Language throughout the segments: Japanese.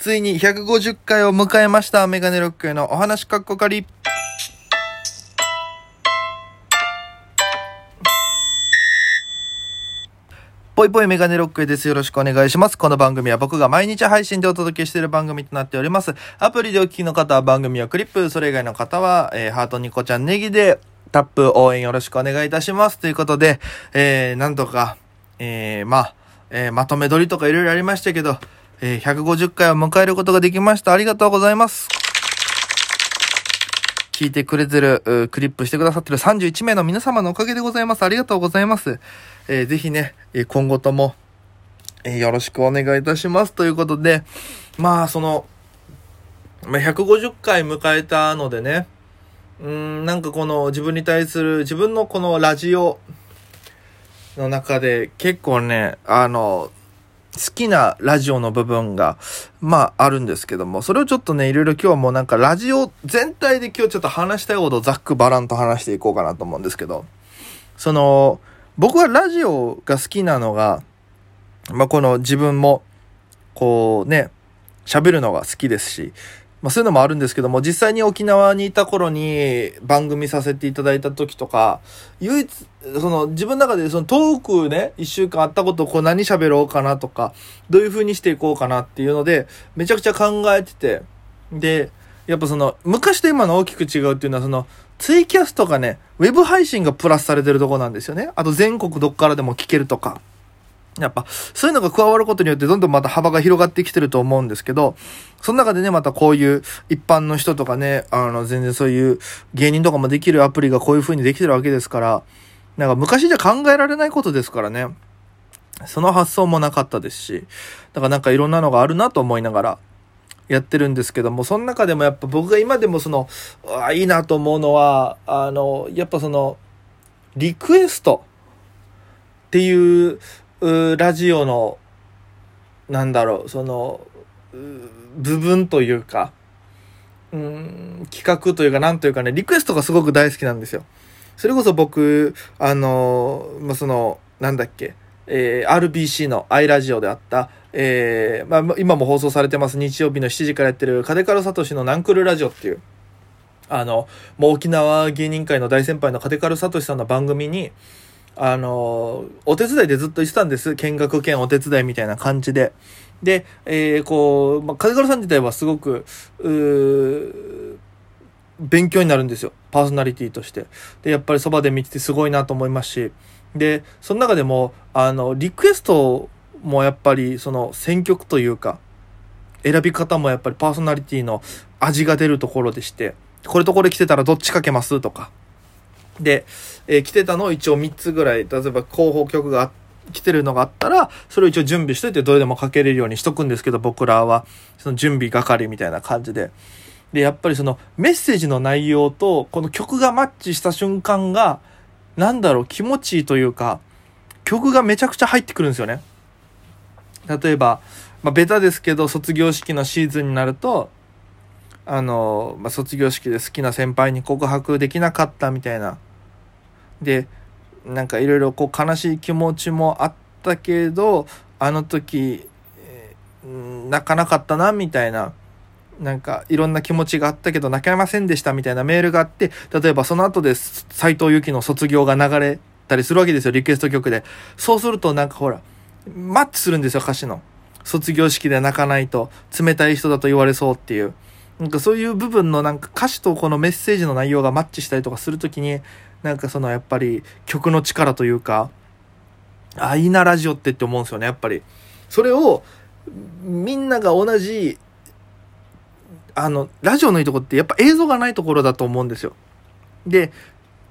ついに150回を迎えました。メガネロックへのお話かっこかり。ぽいぽいメガネロックへです。よろしくお願いします。この番組は僕が毎日配信でお届けしている番組となっております。アプリでお聞きの方は番組をクリップ、それ以外の方は、えーハートニコちゃんネギでタップ応援よろしくお願いいたします。ということで、えー、なんとか、えー、まあ、えー、まとめ撮りとかいろいろありましたけど、えー、150回を迎えることができました。ありがとうございます。聞いてくれてる、クリップしてくださってる31名の皆様のおかげでございます。ありがとうございます。えーぜひね、え今後とも、えーよろしくお願いいたします。ということで、まあ、その、まあ、150回迎えたのでね、うん、なんかこの自分に対する、自分のこのラジオの中で結構ね、あの、好きなラジオの部分が、まあ、あるんですけども、それをちょっとね、いろいろ今日はもうなんかラジオ全体で今日ちょっと話したいことをざっくばらんと話していこうかなと思うんですけど、その、僕はラジオが好きなのが、まあ、この自分も、こうね、喋るのが好きですし、まあ、そういうのもあるんですけども、実際に沖縄にいた頃に番組させていただいた時とか、唯一、その自分の中でそのトークね、一週間あったことをこう何喋ろうかなとか、どういう風にしていこうかなっていうので、めちゃくちゃ考えてて、で、やっぱその、昔と今の大きく違うっていうのはその、ツイキャスとかね、ウェブ配信がプラスされてるとこなんですよね。あと全国どっからでも聞けるとか。やっぱ、そういうのが加わることによってどんどんまた幅が広がってきてると思うんですけど、その中でね、またこういう一般の人とかね、あの、全然そういう芸人とかもできるアプリがこういう風にできてるわけですから、なんか昔じゃ考えられないことですからね。その発想もなかったですし、だからなんかいろんなのがあるなと思いながらやってるんですけども、その中でもやっぱ僕が今でもその、あいいなと思うのは、あの、やっぱその、リクエストっていう、うラジオの、なんだろう、その、部分というか、うん、企画というか、なんというかね、リクエストがすごく大好きなんですよ。それこそ僕、あの、まあ、その、なんだっけ、えー RBC の i ラジオであった、えーまあ、今も放送されてます日曜日の7時からやってる、カデカルサトシのナンクルラジオっていう、あの、もう沖縄芸人界の大先輩のカデカルサトシさんの番組に、あの、お手伝いでずっと行ってたんです。見学兼お手伝いみたいな感じで。で、えーこう、まあ、カデカルさん自体はすごく、勉強になるんですよ。パーソナリティとして。で、やっぱりそばで見ててすごいなと思いますし。で、その中でも、あの、リクエストもやっぱり、その、選曲というか、選び方もやっぱりパーソナリティの味が出るところでして、これとこれ来てたらどっちかけますとか。で、えー来てたのを一応3つぐらい、例えば候補曲が来てるのがあったら、それを一応準備しといてどれでもかけれるようにしとくんですけど、僕らは、その準備係みたいな感じで。で、やっぱりそのメッセージの内容と、この曲がマッチした瞬間が、なんだろう、気持ちいいというか、曲がめちゃくちゃ入ってくるんですよね。例えば、まあ、ベタですけど、卒業式のシーズンになると、あの、まあ、卒業式で好きな先輩に告白できなかったみたいな。で、なんかいろいろこう悲しい気持ちもあったけど、あの時、えー泣かなかったな、みたいな。なんかいろんな気持ちがあったけど泣けませんでしたみたいなメールがあって、例えばその後で斎藤由貴の卒業が流れたりするわけですよ、リクエスト曲で。そうするとなんかほら、マッチするんですよ、歌詞の。卒業式で泣かないと冷たい人だと言われそうっていう。なんかそういう部分のなんか歌詞とこのメッセージの内容がマッチしたりとかするときに、なんかそのやっぱり曲の力というか、あ、いいなラジオってって思うんですよね、やっぱり。それを、みんなが同じ、あの、ラジオのいいとこってやっぱ映像がないところだと思うんですよ。で、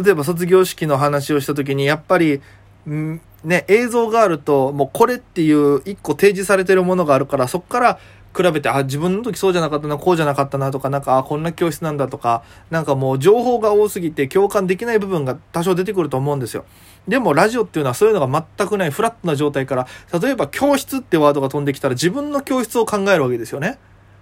例えば卒業式の話をした時に、やっぱり、んね、映像があると、もうこれっていう一個提示されてるものがあるから、そこから比べて、あ、自分の時そうじゃなかったな、こうじゃなかったなとか、なんか、あ、こんな教室なんだとか、なんかもう情報が多すぎて共感できない部分が多少出てくると思うんですよ。でもラジオっていうのはそういうのが全くないフラットな状態から、例えば教室ってワードが飛んできたら自分の教室を考えるわけですよね。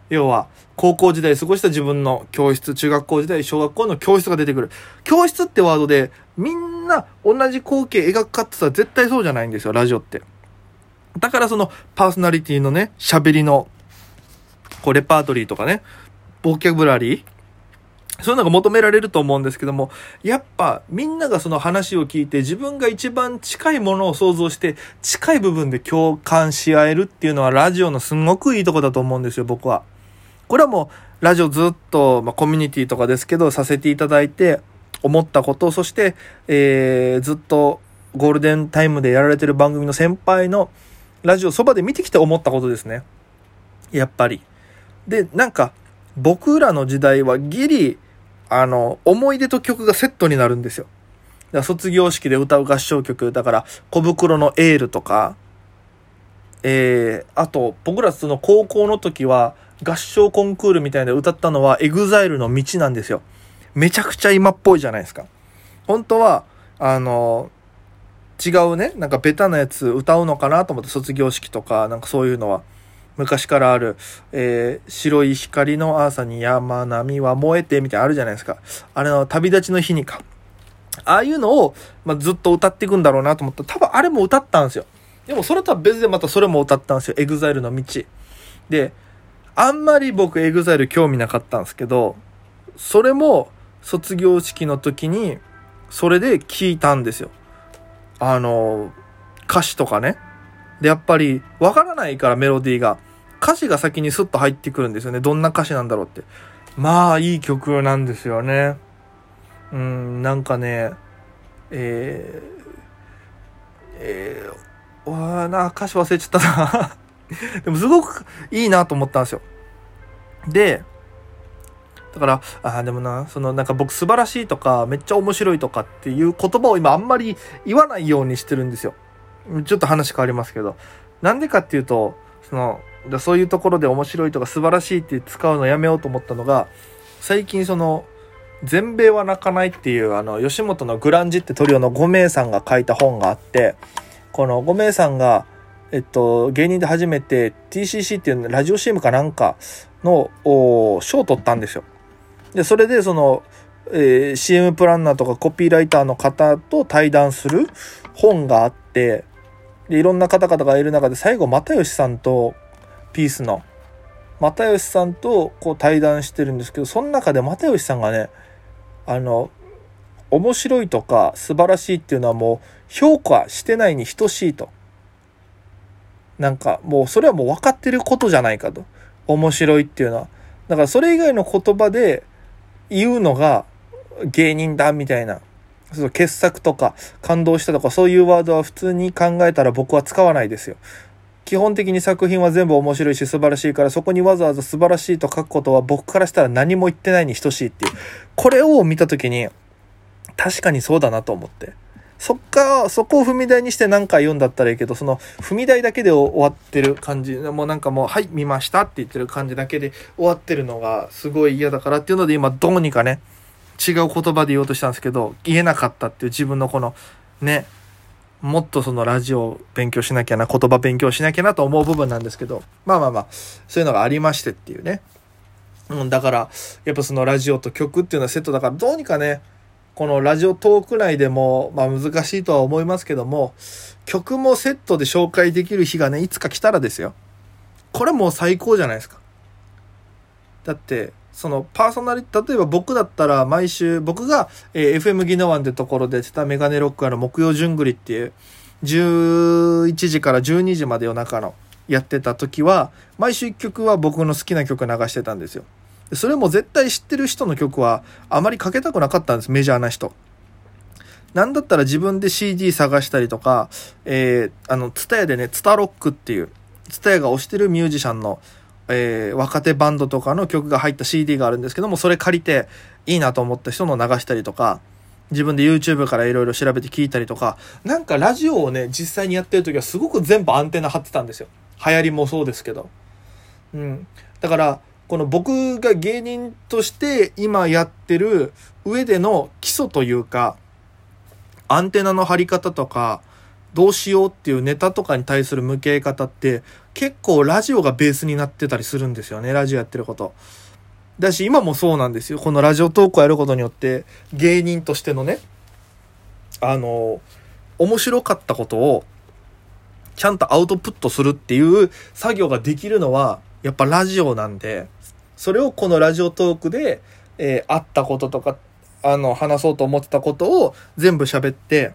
要は、高校時代過ごした自分の教室、中学校時代、小学校の教室が出てくる。教室ってワードで、みんな同じ光景描くかって言ったら絶対そうじゃないんですよ、ラジオって。だからそのパーソナリティのね、喋りのこう、レパートリーとかね、ボキャブラリーそういうのが求められると思うんですけども、やっぱみんながその話を聞いて自分が一番近いものを想像して近い部分で共感し合えるっていうのはラジオのすごくいいとこだと思うんですよ、僕は。これはもうラジオずっと、まあ、コミュニティとかですけどさせていただいて思ったこと、そして、えー、ずっとゴールデンタイムでやられてる番組の先輩のラジオそばで見てきて思ったことですね。やっぱり。で、なんか僕らの時代はギリあの、思い出と曲がセットになるんですよ。だから卒業式で歌う合唱曲、だから、小袋のエールとか、えー、あと、僕らその高校の時は、合唱コンクールみたいなで歌ったのは、 EXILE の道なんですよ。めちゃくちゃ今っぽいじゃないですか。本当は、あの、違うね、なんかベタなやつ歌うのかなと思って卒業式とか、なんかそういうのは。昔からある、えー、白い光の朝に山並みは萌えて、みたいなあるじゃないですか。あれの旅立ちの日にか。ああいうのを、まあ、ずっと歌っていくんだろうなと思ったら、多分あれも歌ったんですよ。でもそれとは別でまたそれも歌ったんですよ。 EXILE の道。で、あんまり僕 EXILE 興味なかったんですけど、それも卒業式の時に、それで聞いたんですよ。あの、歌詞とかね。で、やっぱり、わからないからメロディーが。歌詞が先にスッと入ってくるんですよね。どんな歌詞なんだろうって。まあ、いい曲なんですよね。うん、なんかね、えー、えー、わーな、歌詞忘れちゃったな でもすごくいいなと思ったんですよ。で、だから、ああ、でもな、そのなんか僕素晴らしいとか、めっちゃ面白いとかっていう言葉を今あんまり言わないようにしてるんですよ。ちょっと話変わりますけど。なんでかっていうと、その、そういうところで面白いとか素晴らしいって使うのやめようと思ったのが、最近その、全米は泣かないっていう、あの、吉本のグランジってトリオの5名さんが書いた本があって、この5名さんが、えっと、芸人で初めて TCC っていうラジオ CM かなんかの賞を取ったんですよ。で、それでその、えー、CM プランナーとかコピーライターの方と対談する本があって、で、いろんな方々がいる中で最後、又吉さんとピースの又吉さんとこう対談してるんですけどその中で又吉さんがねあの面白いとか素晴らしいっていうのはもう評価してないに等しいと。なんかもうそれはもう分かってることじゃないかと。面白いっていうのは。だからそれ以外の言葉で言うのが芸人だみたいな。その傑作とか感動したとかそういうワードは普通に考えたら僕は使わないですよ。基本的に作品は全部面白いし素晴らしいからそこにわざわざ素晴らしいと書くことは僕からしたら何も言ってないに等しいっていう。これを見た時に確かにそうだなと思って。そっか、そこを踏み台にして何か言うんだったらいいけど、その踏み台だけで終わってる感じ、もうなんかもう、はい、見ましたって言ってる感じだけで終わってるのがすごい嫌だからっていうので今どうにかね、違う言葉で言おうとしたんですけど、言えなかったっていう自分のこの、ね、もっとそのラジオ勉強しなきゃな、言葉勉強しなきゃなと思う部分なんですけど、まあまあまあ、そういうのがありましてっていうね。うん、だから、やっぱそのラジオと曲っていうのはセットだから、どうにかね、このラジオトーク内でも、まあ難しいとは思いますけども、曲もセットで紹介できる日がね、いつか来たらですよ。これもう最高じゃないですか。だって、そのパーソナリティ、例えば僕だったら毎週、僕が、えー、FM ギノワンってところでしたメガネロックあの木曜順繰りっていう、11時から12時まで夜中のやってた時は、毎週1曲は僕の好きな曲流してたんですよ。それも絶対知ってる人の曲はあまりかけたくなかったんです、メジャーな人。なんだったら自分で CD 探したりとか、えー、あの、ツタヤでね、ツタロックっていう、ツタヤが推してるミュージシャンのえー、若手バンドとかの曲が入った CD があるんですけども、それ借りていいなと思った人の流したりとか、自分で YouTube からいろいろ調べて聞いたりとか、なんかラジオをね、実際にやってる時はすごく全部アンテナ張ってたんですよ。流行りもそうですけど。うん。だから、この僕が芸人として今やってる上での基礎というか、アンテナの張り方とか、どうしようっていうネタとかに対する向け方って結構ラジオがベースになってたりするんですよね、ラジオやってること。だし、今もそうなんですよ。このラジオトークをやることによって、芸人としてのね、あの、面白かったことを、ちゃんとアウトプットするっていう作業ができるのは、やっぱラジオなんで、それをこのラジオトークで、えー、あったこととか、あの、話そうと思ってたことを全部喋って、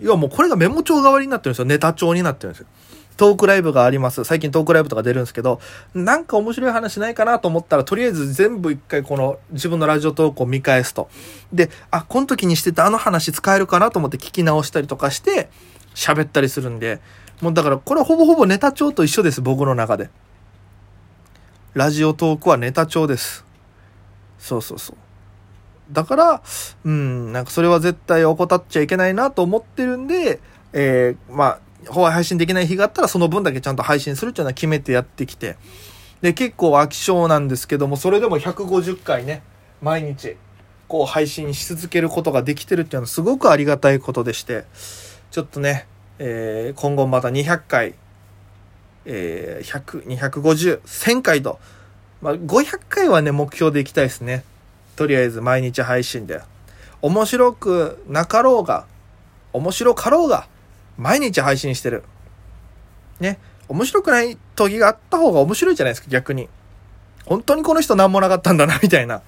要はもうこれがメモ帳代わりになってるんですよ。ネタ帳になってるんですよ。トークライブがあります。最近トークライブとか出るんですけど、なんか面白い話ないかなと思ったら、とりあえず全部一回この自分のラジオトークを見返すと。で、あ、この時にしてたあの話使えるかなと思って聞き直したりとかして、喋ったりするんで、もうだからこれほぼほぼネタ帳と一緒です、僕の中で。ラジオトークはネタ帳です。そうそうそう。だから、うん、なんかそれは絶対怠っちゃいけないなと思ってるんで、えー、まあ、ホワイ配信できない日があったらその分だけちゃんと配信するっていうのは決めてやってきて。で、結構飽き性なんですけども、それでも150回ね、毎日、こう配信し続けることができてるっていうのはすごくありがたいことでして、ちょっとね、えー、今後また200回、えー、100、250、1000回と、まあ、500回はね、目標でいきたいですね。とりあえず毎日配信で。面白くなかろうが、面白かろうが、毎日配信してる。ね。面白くない時があった方が面白いじゃないですか、逆に。本当にこの人何もなかったんだな、みたいな。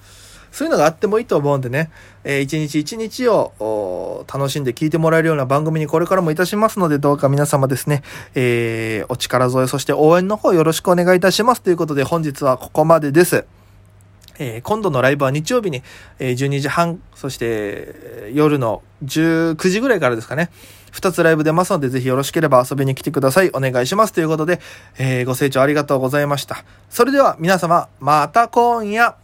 そういうのがあってもいいと思うんでね、えー、一日一日を楽しんで聞いてもらえるような番組にこれからもいたしますので、どうか皆様ですね、えー、お力添え、そして応援の方よろしくお願いいたします。ということで本日はここまでです。えー、今度のライブは日曜日に、えー、12時半、そして、夜の19時ぐらいからですかね。2つライブ出ますので、ぜひよろしければ遊びに来てください。お願いします。ということで、えー、ご清聴ありがとうございました。それでは皆様、また今夜。